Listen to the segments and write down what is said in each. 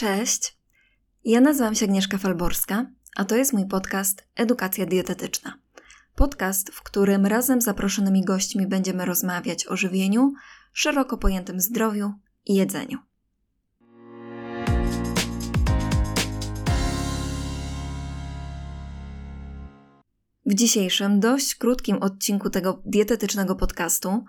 Cześć, ja nazywam się Agnieszka Falborska, a to jest mój podcast Edukacja Dietetyczna. Podcast, w którym razem z zaproszonymi gośćmi będziemy rozmawiać o żywieniu, szeroko pojętym zdrowiu i jedzeniu. W dzisiejszym, dość krótkim odcinku tego dietetycznego podcastu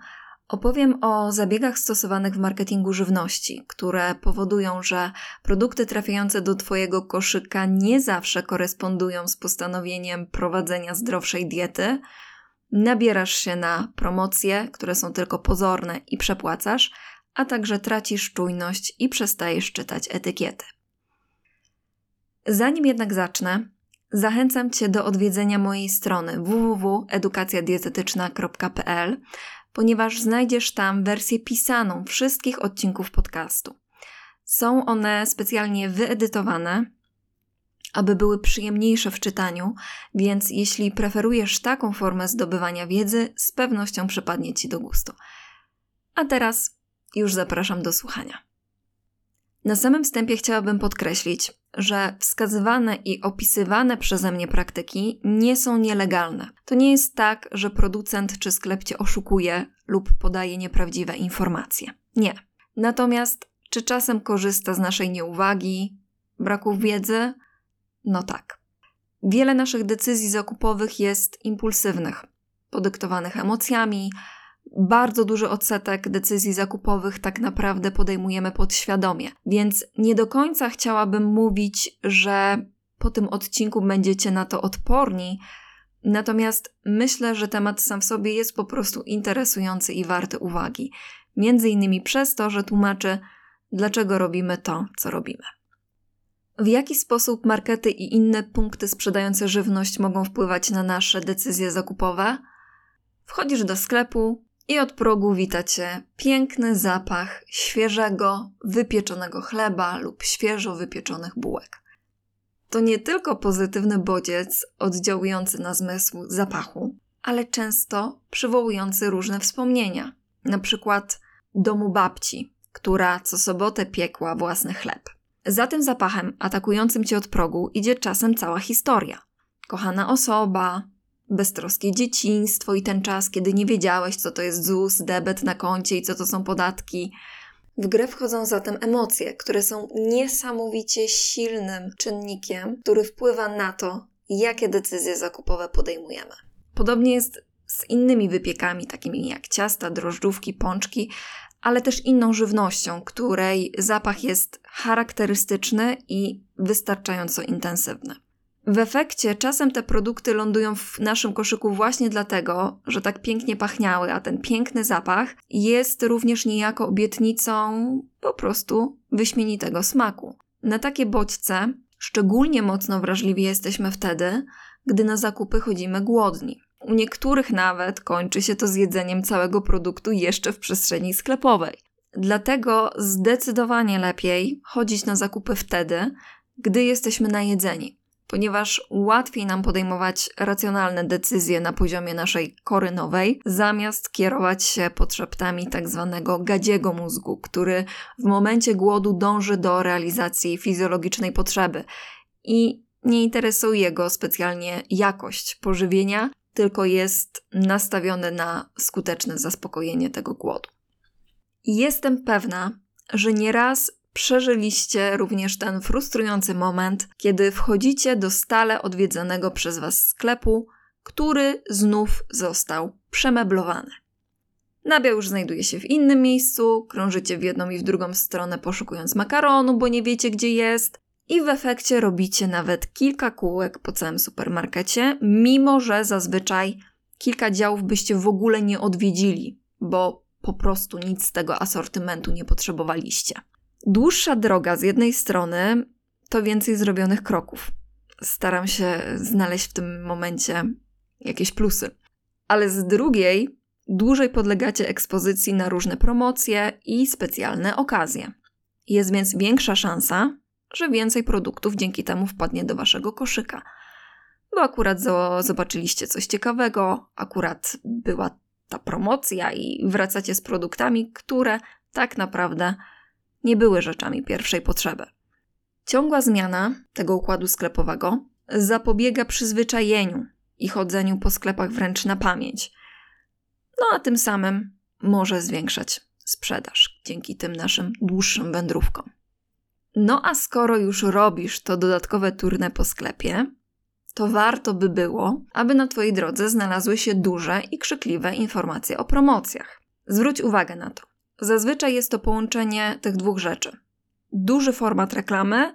Opowiem o zabiegach stosowanych w marketingu żywności, które powodują, że produkty trafiające do Twojego koszyka nie zawsze korespondują z postanowieniem prowadzenia zdrowszej diety. Nabierasz się na promocje, które są tylko pozorne i przepłacasz, a także tracisz czujność i przestajesz czytać etykiety. Zanim jednak zacznę, zachęcam Cię do odwiedzenia mojej strony www.edukacjadietetyczna.pl ponieważ znajdziesz tam wersję pisaną wszystkich odcinków podcastu. Są one specjalnie wyedytowane, aby były przyjemniejsze w czytaniu, więc jeśli preferujesz taką formę zdobywania wiedzy, z pewnością przypadnie Ci do gustu. A teraz już zapraszam do słuchania. Na samym wstępie chciałabym podkreślić, że wskazywane i opisywane przeze mnie praktyki nie są nielegalne. To nie jest tak, że producent czy sklep cię oszukuje lub podaje nieprawdziwe informacje. Nie. Natomiast czy czasem korzysta z naszej nieuwagi, braku wiedzy? No tak. Wiele naszych decyzji zakupowych jest impulsywnych, podyktowanych emocjami, bardzo duży odsetek decyzji zakupowych tak naprawdę podejmujemy podświadomie. Więc nie do końca chciałabym mówić, że po tym odcinku będziecie na to odporni. Natomiast myślę, że temat sam w sobie jest po prostu interesujący i warty uwagi. Między innymi przez to, że tłumaczy, dlaczego robimy to, co robimy. W jaki sposób markety i inne punkty sprzedające żywność mogą wpływać na nasze decyzje zakupowe? Wchodzisz do sklepu, i od progu wita cię piękny zapach świeżego, wypieczonego chleba lub świeżo wypieczonych bułek. To nie tylko pozytywny bodziec oddziałujący na zmysł zapachu, ale często przywołujący różne wspomnienia, na przykład domu babci, która co sobotę piekła własny chleb. Za tym zapachem atakującym cię od progu idzie czasem cała historia. Kochana osoba, beztroskie dzieciństwo i ten czas, kiedy nie wiedziałeś, co to jest ZUS, debet na koncie i co to są podatki. W grę wchodzą zatem emocje, które są niesamowicie silnym czynnikiem, który wpływa na to, jakie decyzje zakupowe podejmujemy. Podobnie jest z innymi wypiekami, takimi jak ciasta, drożdżówki, pączki, ale też inną żywnością, której zapach jest charakterystyczny i wystarczająco intensywny. W efekcie czasem te produkty lądują w naszym koszyku właśnie dlatego, że tak pięknie pachniały, a ten piękny zapach jest również niejako obietnicą po prostu wyśmienitego smaku. Na takie bodźce szczególnie mocno wrażliwi jesteśmy wtedy, gdy na zakupy chodzimy głodni. U niektórych nawet kończy się to zjedzeniem całego produktu jeszcze w przestrzeni sklepowej. Dlatego zdecydowanie lepiej chodzić na zakupy wtedy, gdy jesteśmy najedzeni ponieważ łatwiej nam podejmować racjonalne decyzje na poziomie naszej kory nowej, zamiast kierować się potrzebami tak zwanego gadziego mózgu, który w momencie głodu dąży do realizacji fizjologicznej potrzeby i nie interesuje go specjalnie jakość pożywienia, tylko jest nastawiony na skuteczne zaspokojenie tego głodu. Jestem pewna, że nieraz przeżyliście również ten frustrujący moment, kiedy wchodzicie do stale odwiedzanego przez Was sklepu, który znów został przemeblowany. Nabiał już znajduje się w innym miejscu, krążycie w jedną i w drugą stronę poszukując makaronu, bo nie wiecie gdzie jest, i w efekcie robicie nawet kilka kółek po całym supermarkecie, mimo że zazwyczaj kilka działów byście w ogóle nie odwiedzili, bo po prostu nic z tego asortymentu nie potrzebowaliście. Dłuższa droga z jednej strony to więcej zrobionych kroków. Staram się znaleźć w tym momencie jakieś plusy. Ale z drugiej, dłużej podlegacie ekspozycji na różne promocje i specjalne okazje. Jest więc większa szansa, że więcej produktów dzięki temu wpadnie do waszego koszyka. Bo akurat zobaczyliście coś ciekawego, akurat była ta promocja i wracacie z produktami, które tak naprawdę nie były rzeczami pierwszej potrzeby. Ciągła zmiana tego układu sklepowego zapobiega przyzwyczajeniu i chodzeniu po sklepach wręcz na pamięć. No a tym samym może zwiększać sprzedaż dzięki tym naszym dłuższym wędrówkom. No a skoro już robisz to dodatkowe turne po sklepie, to warto by było, aby na Twojej drodze znalazły się duże i krzykliwe informacje o promocjach. Zwróć uwagę na to. Zazwyczaj jest to połączenie tych dwóch rzeczy. Duży format reklamy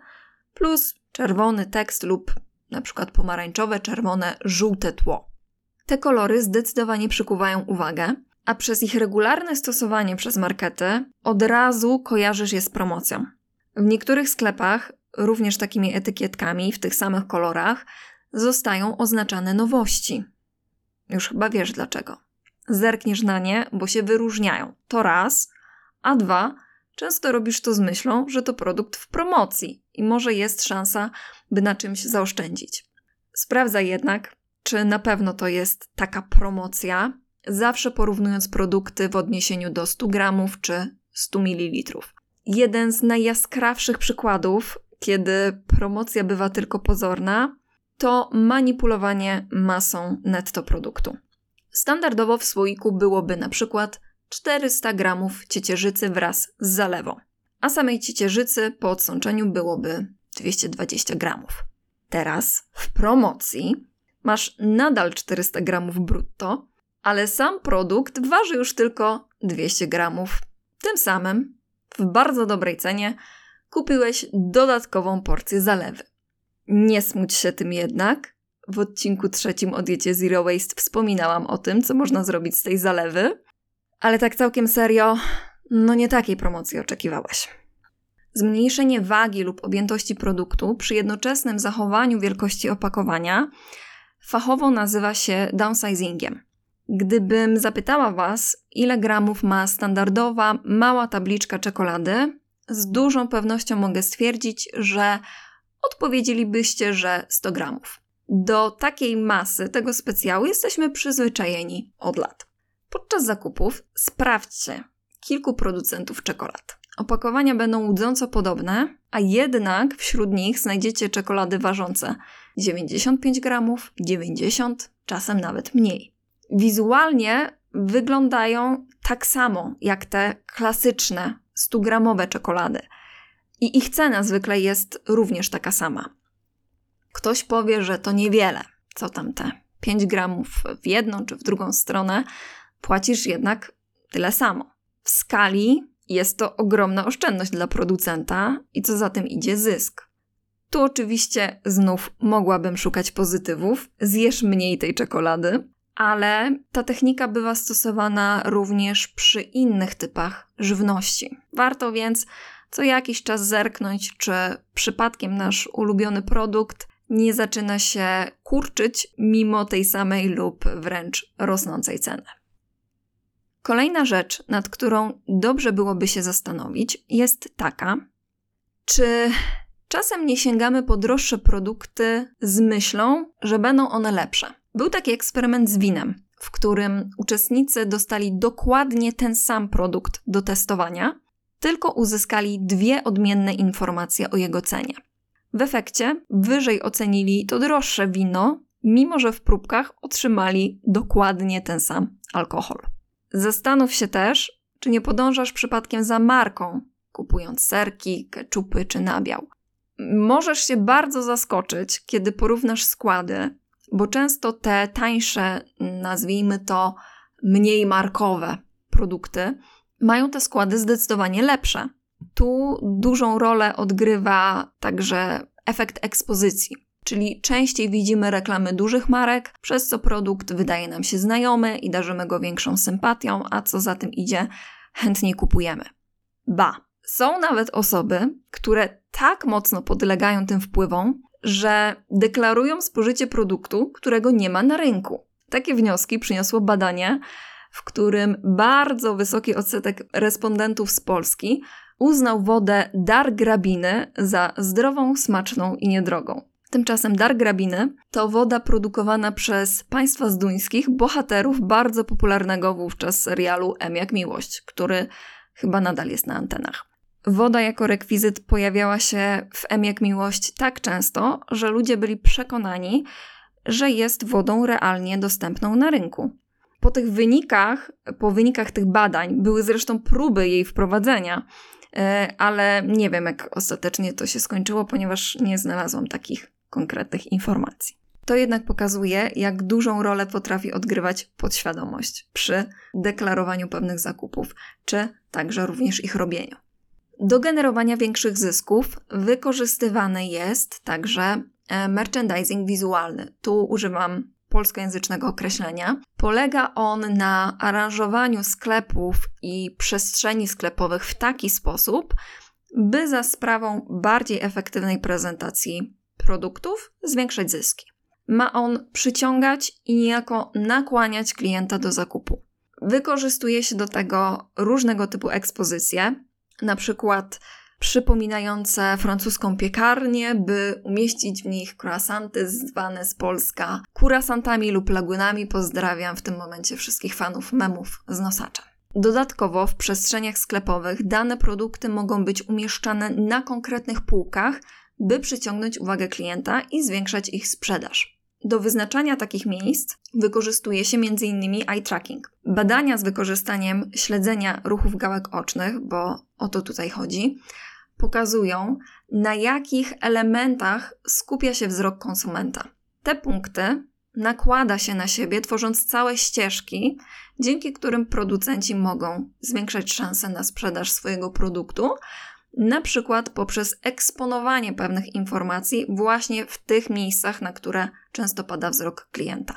plus czerwony tekst lub na przykład pomarańczowe, czerwone, żółte tło. Te kolory zdecydowanie przykuwają uwagę, a przez ich regularne stosowanie przez markety od razu kojarzysz je z promocją. W niektórych sklepach, również takimi etykietkami w tych samych kolorach, zostają oznaczane nowości. Już chyba wiesz dlaczego. Zerkniesz na nie, bo się wyróżniają. To raz, a dwa, często robisz to z myślą, że to produkt w promocji i może jest szansa, by na czymś zaoszczędzić. Sprawdzaj jednak, czy na pewno to jest taka promocja, zawsze porównując produkty w odniesieniu do 100 gramów czy 100 ml. Jeden z najjaskrawszych przykładów, kiedy promocja bywa tylko pozorna, to manipulowanie masą netto produktu. Standardowo w słoiku byłoby na przykład 400 gramów ciecierzycy wraz z zalewą, a samej ciecierzycy po odsączeniu byłoby 220 gramów. Teraz w promocji masz nadal 400 gramów brutto, ale sam produkt waży już tylko 200 gramów. Tym samym w bardzo dobrej cenie kupiłeś dodatkową porcję zalewy. Nie smuć się tym jednak. W odcinku trzecim o diecie Zero Waste wspominałam o tym, co można zrobić z tej zalewy. Ale tak całkiem serio, no nie takiej promocji oczekiwałaś. Zmniejszenie wagi lub objętości produktu przy jednoczesnym zachowaniu wielkości opakowania fachowo nazywa się downsizingiem. Gdybym zapytała Was, ile gramów ma standardowa, mała tabliczka czekolady, z dużą pewnością mogę stwierdzić, że odpowiedzielibyście, że 100 gramów. Do takiej masy tego specjału jesteśmy przyzwyczajeni od lat. Podczas zakupów sprawdźcie kilku producentów czekolad. Opakowania będą łudząco podobne, a jednak wśród nich znajdziecie czekolady ważące 95 gramów, 90, czasem nawet mniej. Wizualnie wyglądają tak samo jak te klasyczne 100-gramowe czekolady. I ich cena zwykle jest również taka sama. Ktoś powie, że to niewiele. Co tam te 5 gramów w jedną czy w drugą stronę, płacisz jednak tyle samo. W skali jest to ogromna oszczędność dla producenta i co za tym idzie zysk. Tu oczywiście znów mogłabym szukać pozytywów, zjesz mniej tej czekolady, ale ta technika bywa stosowana również przy innych typach żywności. Warto więc co jakiś czas zerknąć, czy przypadkiem nasz ulubiony produkt nie zaczyna się kurczyć mimo tej samej lub wręcz rosnącej ceny. Kolejna rzecz, nad którą dobrze byłoby się zastanowić, jest taka, czy czasem nie sięgamy po droższe produkty z myślą, że będą one lepsze. Był taki eksperyment z winem, w którym uczestnicy dostali dokładnie ten sam produkt do testowania, tylko uzyskali dwie odmienne informacje o jego cenie. W efekcie wyżej ocenili to droższe wino, mimo że w próbkach otrzymali dokładnie ten sam alkohol. Zastanów się też, czy nie podążasz przypadkiem za marką, kupując serki, keczupy czy nabiał. Możesz się bardzo zaskoczyć, kiedy porównasz składy, bo często te tańsze, nazwijmy to mniej markowe produkty, mają te składy zdecydowanie lepsze. Tu dużą rolę odgrywa także efekt ekspozycji, czyli częściej widzimy reklamy dużych marek, przez co produkt wydaje nam się znajomy i darzymy go większą sympatią, a co za tym idzie, chętnie kupujemy. Ba, są nawet osoby, które tak mocno podlegają tym wpływom, że deklarują spożycie produktu, którego nie ma na rynku. Takie wnioski przyniosło badanie, w którym bardzo wysoki odsetek respondentów z Polski uznał wodę dar grabiny za zdrową, smaczną i niedrogą. Tymczasem dar grabiny to woda produkowana przez państwa z duńskich bohaterów bardzo popularnego wówczas serialu M jak Miłość, który chyba nadal jest na antenach. Woda jako rekwizyt pojawiała się w M jak miłość tak często, że ludzie byli przekonani, że jest wodą realnie dostępną na rynku. Po tych wynikach, po wynikach tych badań, były zresztą próby jej wprowadzenia, ale nie wiem, jak ostatecznie to się skończyło, ponieważ nie znalazłam takich konkretnych informacji. To jednak pokazuje, jak dużą rolę potrafi odgrywać podświadomość przy deklarowaniu pewnych zakupów, czy także również ich robieniu. Do generowania większych zysków wykorzystywany jest także e, merchandising wizualny. Tu używam polskojęzycznego określenia. Polega on na aranżowaniu sklepów i przestrzeni sklepowych w taki sposób, by za sprawą bardziej efektywnej prezentacji produktów zwiększać zyski. Ma on przyciągać i niejako nakłaniać klienta do zakupu. Wykorzystuje się do tego różnego typu ekspozycje, na przykład przypominające francuską piekarnię, by umieścić w nich croissanty zwane z Polska kurasantami lub lagunami. Pozdrawiam w tym momencie wszystkich fanów memów z nosaczem. Dodatkowo w przestrzeniach sklepowych dane produkty mogą być umieszczane na konkretnych półkach, by przyciągnąć uwagę klienta i zwiększać ich sprzedaż. Do wyznaczania takich miejsc wykorzystuje się m.in. eye tracking. Badania z wykorzystaniem śledzenia ruchów gałek ocznych, bo o to tutaj chodzi, pokazują, na jakich elementach skupia się wzrok konsumenta. Te punkty nakłada się na siebie, tworząc całe ścieżki, dzięki którym producenci mogą zwiększać szanse na sprzedaż swojego produktu, na przykład poprzez eksponowanie pewnych informacji właśnie w tych miejscach, na które często pada wzrok klienta.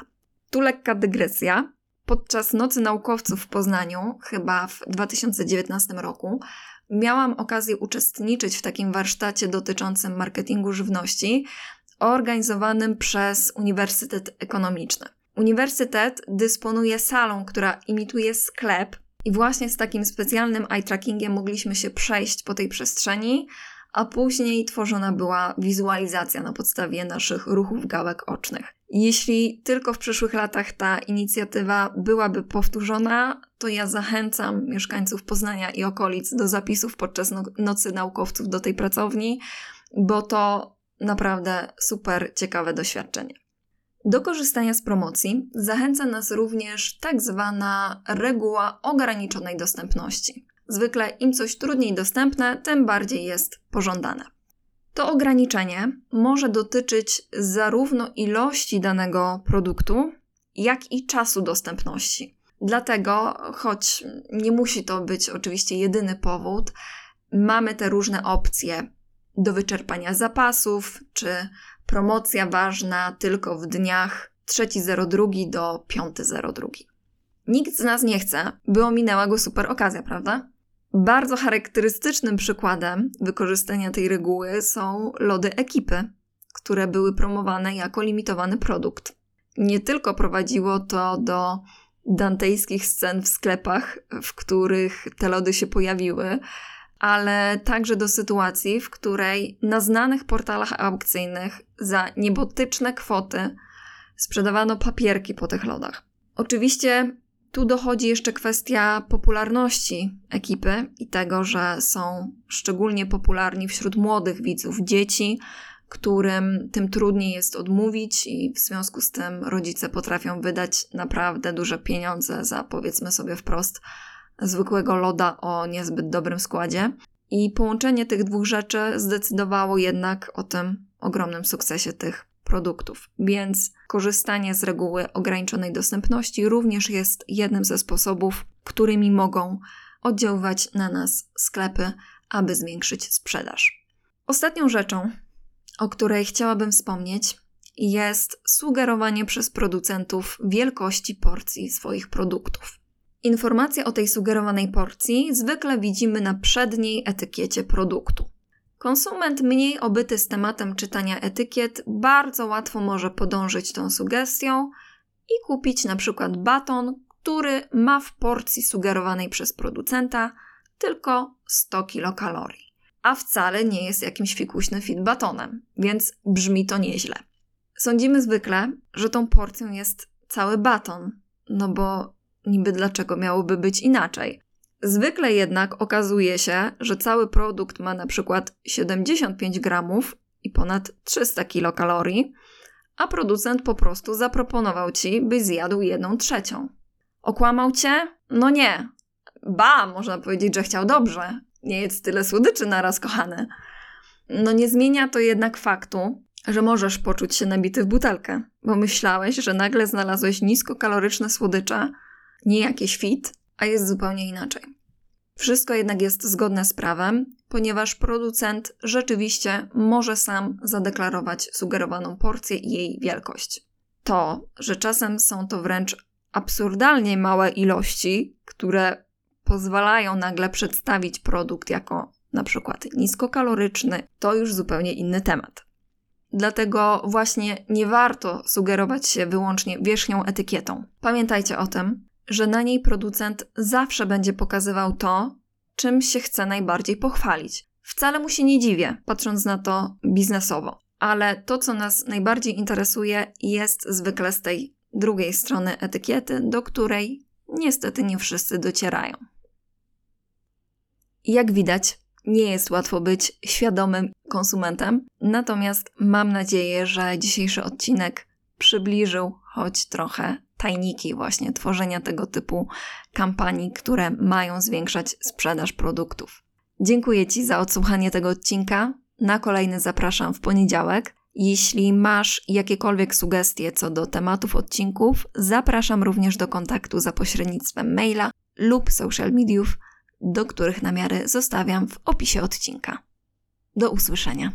Tu lekka dygresja. Podczas Nocy Naukowców w Poznaniu, chyba w 2019 roku, miałam okazję uczestniczyć w takim warsztacie dotyczącym marketingu żywności, organizowanym przez Uniwersytet Ekonomiczny. Uniwersytet dysponuje salą, która imituje sklep, i właśnie z takim specjalnym eye trackingiem mogliśmy się przejść po tej przestrzeni, a później tworzona była wizualizacja na podstawie naszych ruchów gałek ocznych. Jeśli tylko w przyszłych latach ta inicjatywa byłaby powtórzona, to ja zachęcam mieszkańców Poznania i okolic do zapisów podczas no Nocy Naukowców do tej pracowni, bo to naprawdę super ciekawe doświadczenie. Do korzystania z promocji zachęca nas również tak zwana reguła ograniczonej dostępności. Zwykle im coś trudniej dostępne, tym bardziej jest pożądane. To ograniczenie może dotyczyć zarówno ilości danego produktu, jak i czasu dostępności. Dlatego, choć nie musi to być oczywiście jedyny powód, mamy te różne opcje do wyczerpania zapasów, czy promocja ważna tylko w dniach 3.02 do 5.02. Nikt z nas nie chce, by ominęła go super okazja, prawda? Bardzo charakterystycznym przykładem wykorzystania tej reguły są lody ekipy, które były promowane jako limitowany produkt. Nie tylko prowadziło to do dantejskich scen w sklepach, w których te lody się pojawiły, ale także do sytuacji, w której na znanych portalach aukcyjnych za niebotyczne kwoty sprzedawano papierki po tych lodach. Oczywiście tu dochodzi jeszcze kwestia popularności ekipy i tego, że są szczególnie popularni wśród młodych widzów, dzieci, którym tym trudniej jest odmówić, i w związku z tym rodzice potrafią wydać naprawdę duże pieniądze za, powiedzmy sobie wprost, zwykłego loda o niezbyt dobrym składzie. I połączenie tych dwóch rzeczy zdecydowało jednak o tym ogromnym sukcesie tych produktów. Więc korzystanie z reguły ograniczonej dostępności również jest jednym ze sposobów, którymi mogą oddziaływać na nas sklepy, aby zwiększyć sprzedaż. Ostatnią rzeczą, o której chciałabym wspomnieć, jest sugerowanie przez producentów wielkości porcji swoich produktów. Informacje o tej sugerowanej porcji zwykle widzimy na przedniej etykiecie produktu. Konsument mniej obyty z tematem czytania etykiet bardzo łatwo może podążyć tą sugestią i kupić na przykład baton, który ma w porcji sugerowanej przez producenta tylko 100 kilokalorii, a wcale nie jest jakimś fikuśnym fit batonem, więc brzmi to nieźle. Sądzimy zwykle, że tą porcją jest cały baton, no bo niby dlaczego miałoby być inaczej. Zwykle jednak okazuje się, że cały produkt ma na przykład 75 gramów i ponad 300 kilokalorii, a producent po prostu zaproponował ci, byś zjadł jedną trzecią. Okłamał cię? No nie. Ba, można powiedzieć, że chciał dobrze. Nie jedz tyle słodyczy naraz, kochany. No nie zmienia to jednak faktu, że możesz poczuć się nabity w butelkę, bo myślałeś, że nagle znalazłeś niskokaloryczne słodycze, nie jakieś fit, a jest zupełnie inaczej. Wszystko jednak jest zgodne z prawem, ponieważ producent rzeczywiście może sam zadeklarować sugerowaną porcję i jej wielkość. To, że czasem są to wręcz absurdalnie małe ilości, które pozwalają nagle przedstawić produkt jako na przykład niskokaloryczny, to już zupełnie inny temat. Dlatego właśnie nie warto sugerować się wyłącznie wierzchnią etykietą. Pamiętajcie o tym, że na niej producent zawsze będzie pokazywał to, czym się chce najbardziej pochwalić. Wcale mu się nie dziwię, patrząc na to biznesowo. Ale to, co nas najbardziej interesuje, jest zwykle z tej drugiej strony etykiety, do której niestety nie wszyscy docierają. Jak widać, nie jest łatwo być świadomym konsumentem, natomiast mam nadzieję, że dzisiejszy odcinek przybliżył choć trochę tajniki właśnie tworzenia tego typu kampanii, które mają zwiększać sprzedaż produktów. Dziękuję Ci za odsłuchanie tego odcinka. Na kolejny zapraszam w poniedziałek. Jeśli masz jakiekolwiek sugestie co do tematów odcinków, zapraszam również do kontaktu za pośrednictwem maila lub social mediów, do których namiary zostawiam w opisie odcinka. Do usłyszenia.